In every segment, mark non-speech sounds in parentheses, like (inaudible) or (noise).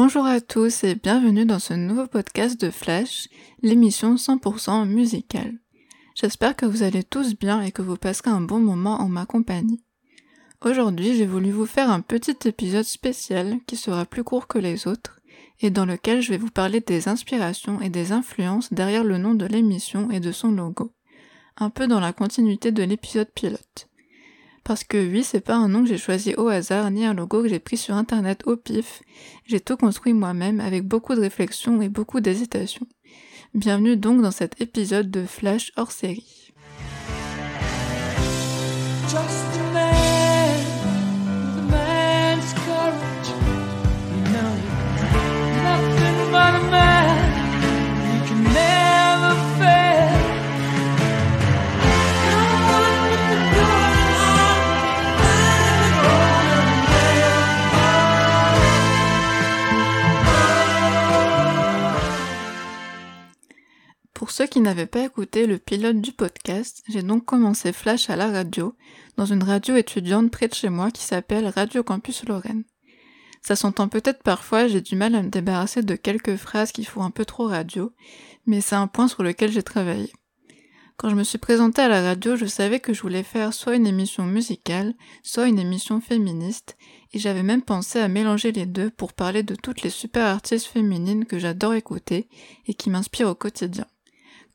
Bonjour à tous et bienvenue dans ce nouveau podcast de Flash, l'émission 100% musicale. J'espère que vous allez tous bien et que vous passerez un bon moment en ma compagnie. Aujourd'hui, j'ai voulu vous faire un petit épisode spécial qui sera plus court que les autres et dans lequel je vais vous parler des inspirations et des influences derrière le nom de l'émission et de son logo. Un peu dans la continuité de l'épisode pilote. Parce que oui, c'est pas un nom que j'ai choisi au hasard, ni un logo que j'ai pris sur internet au pif. J'ai tout construit moi-même avec beaucoup de réflexion et beaucoup d'hésitation. Bienvenue donc dans cet épisode de Flash hors série. N'avaient pas écouté le pilote du podcast, j'ai donc commencé Flash à la radio, dans une radio étudiante près de chez moi qui s'appelle Radio Campus Lorraine. Ça s'entend peut-être parfois, j'ai du mal à me débarrasser de quelques phrases qui font un peu trop radio, mais c'est un point sur lequel j'ai travaillé. Quand je me suis présentée à la radio, je savais que je voulais faire soit une émission musicale, soit une émission féministe, et j'avais même pensé à mélanger les deux pour parler de toutes les super artistes féminines que j'adore écouter et qui m'inspirent au quotidien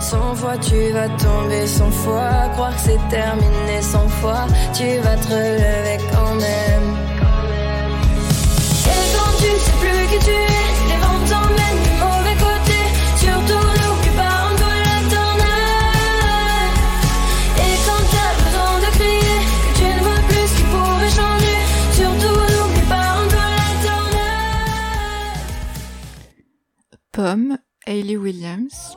Cent fois tu vas tomber, cent fois croire que c'est terminé, cent fois tu vas te relever quand même. Et quand tu sais plus qui tu es, les vents t'emmènent du mauvais côté, surtout n'oublie pas un peu la tournée. Et quand t'as besoin de crier, que tu ne vois plus ce qui pourrait changer, surtout n'oublie pas un peu la tournée. Pomme, Hayley Williams.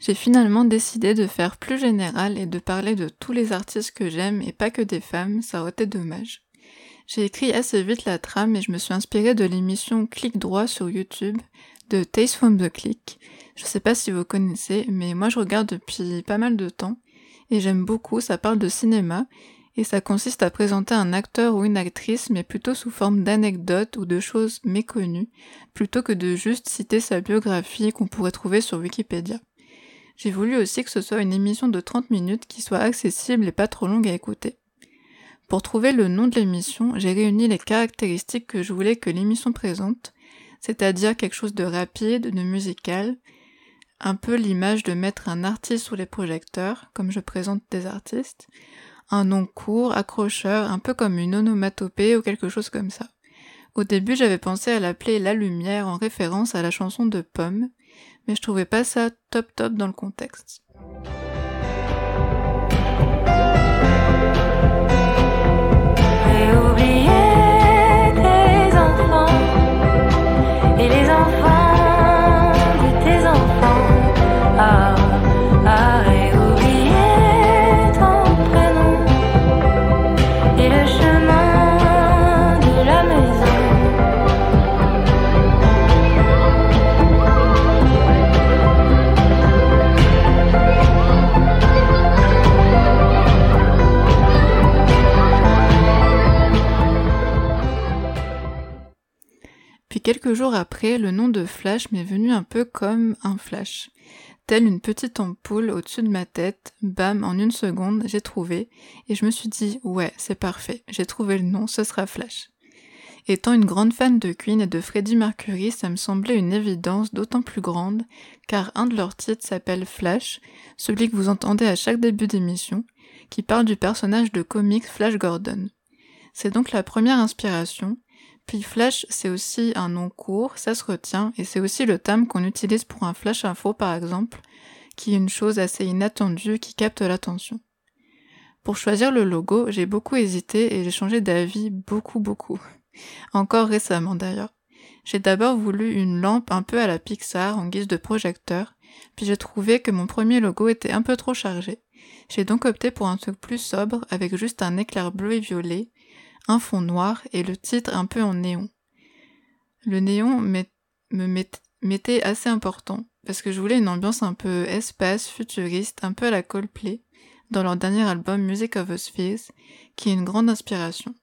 j'ai finalement décidé de faire plus général et de parler de tous les artistes que j'aime et pas que des femmes, ça aurait été dommage. J'ai écrit assez vite la trame et je me suis inspirée de l'émission Clic droit sur YouTube de Taste from the Click. Je sais pas si vous connaissez, mais moi je regarde depuis pas mal de temps et j'aime beaucoup, ça parle de cinéma et ça consiste à présenter un acteur ou une actrice mais plutôt sous forme d'anecdotes ou de choses méconnues plutôt que de juste citer sa biographie qu'on pourrait trouver sur Wikipédia. J'ai voulu aussi que ce soit une émission de 30 minutes qui soit accessible et pas trop longue à écouter. Pour trouver le nom de l'émission, j'ai réuni les caractéristiques que je voulais que l'émission présente, c'est-à-dire quelque chose de rapide, de musical, un peu l'image de mettre un artiste sous les projecteurs, comme je présente des artistes, un nom court, accrocheur, un peu comme une onomatopée ou quelque chose comme ça. Au début, j'avais pensé à l'appeler La Lumière en référence à la chanson de Pomme, mais je trouvais pas ça top top dans le contexte. Quelques jours après, le nom de Flash m'est venu un peu comme un flash. Telle une petite ampoule au-dessus de ma tête, bam, en une seconde, j'ai trouvé, et je me suis dit, ouais, c'est parfait, j'ai trouvé le nom, ce sera Flash. Étant une grande fan de Queen et de Freddie Mercury, ça me semblait une évidence d'autant plus grande, car un de leurs titres s'appelle Flash, celui que vous entendez à chaque début d'émission, qui parle du personnage de comics Flash Gordon. C'est donc la première inspiration, Flash c'est aussi un nom court, ça se retient, et c'est aussi le terme qu'on utilise pour un flash info par exemple, qui est une chose assez inattendue qui capte l'attention. Pour choisir le logo, j'ai beaucoup hésité et j'ai changé d'avis beaucoup beaucoup. (laughs) Encore récemment d'ailleurs. J'ai d'abord voulu une lampe un peu à la Pixar en guise de projecteur, puis j'ai trouvé que mon premier logo était un peu trop chargé. J'ai donc opté pour un truc plus sobre avec juste un éclair bleu et violet, un fond noir et le titre un peu en néon. Le néon me m'était assez important parce que je voulais une ambiance un peu espace, futuriste, un peu à la Coldplay dans leur dernier album Music of the Spheres, qui est une grande inspiration.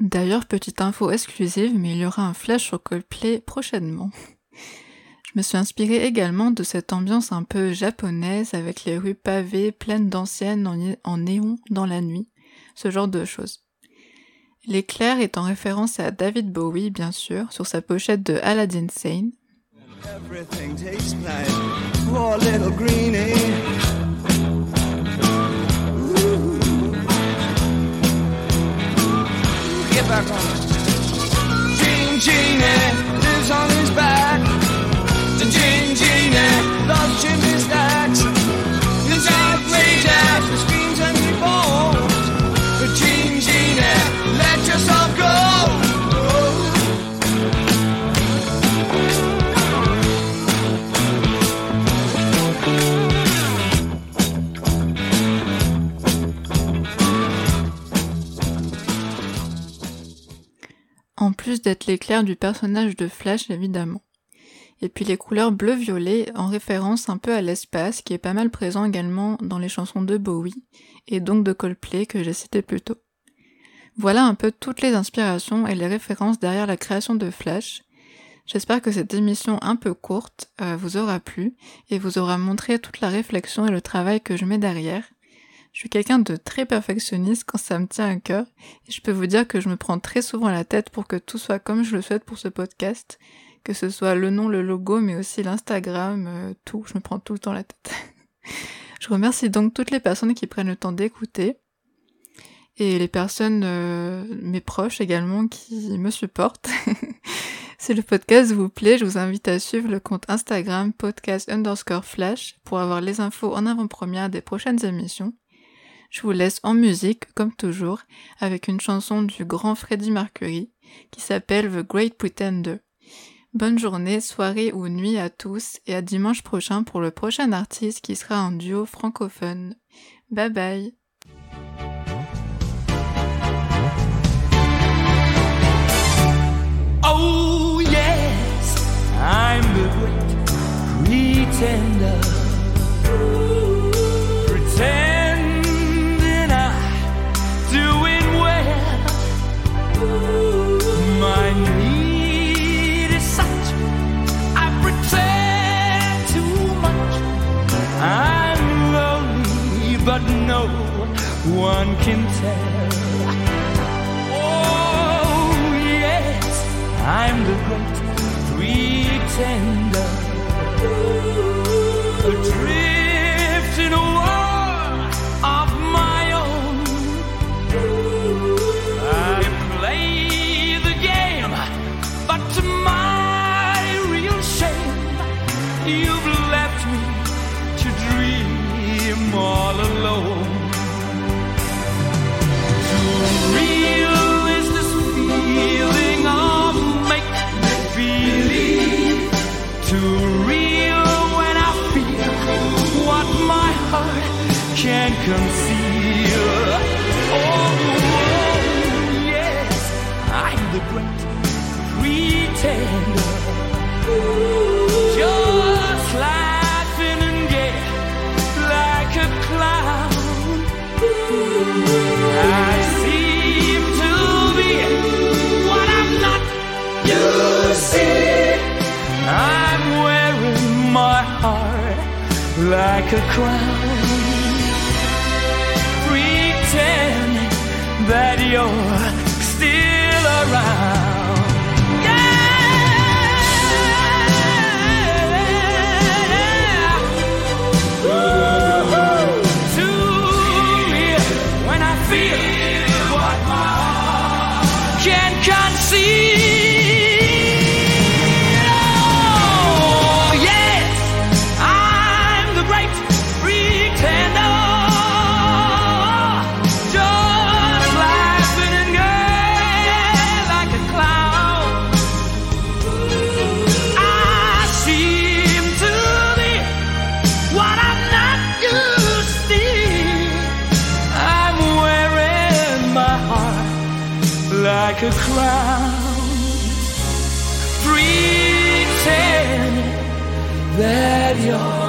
D'ailleurs, petite info exclusive, mais il y aura un flash sur Coldplay prochainement. Je me suis inspirée également de cette ambiance un peu japonaise avec les rues pavées pleines d'anciennes en, néon dans la nuit, ce genre de choses. L'éclair est en référence à David Bowie, bien sûr, sur sa pochette de Aladdin Sane. D'être l'éclair du personnage de Flash évidemment. Et puis les couleurs bleu-violet en référence un peu à l'espace qui est pas mal présent également dans les chansons de Bowie et donc de Coldplay que j'ai cité plus tôt. Voilà un peu toutes les inspirations et les références derrière la création de Flash. J'espère que cette émission un peu courte euh, vous aura plu et vous aura montré toute la réflexion et le travail que je mets derrière. Je suis quelqu'un de très perfectionniste quand ça me tient à cœur et je peux vous dire que je me prends très souvent la tête pour que tout soit comme je le souhaite pour ce podcast, que ce soit le nom, le logo, mais aussi l'Instagram, euh, tout, je me prends tout le temps la tête. (laughs) je remercie donc toutes les personnes qui prennent le temps d'écouter et les personnes, euh, mes proches également, qui me supportent. (laughs) si le podcast vous plaît, je vous invite à suivre le compte Instagram podcast underscore flash pour avoir les infos en avant-première des prochaines émissions. Je vous laisse en musique, comme toujours, avec une chanson du grand Freddie Mercury qui s'appelle The Great Pretender. Bonne journée, soirée ou nuit à tous et à dimanche prochain pour le prochain artiste qui sera un duo francophone. Bye bye. Oh. One can tell. Oh, yes, I'm the great pretender. Adrift in a world like a crown. Pretending that you're radio.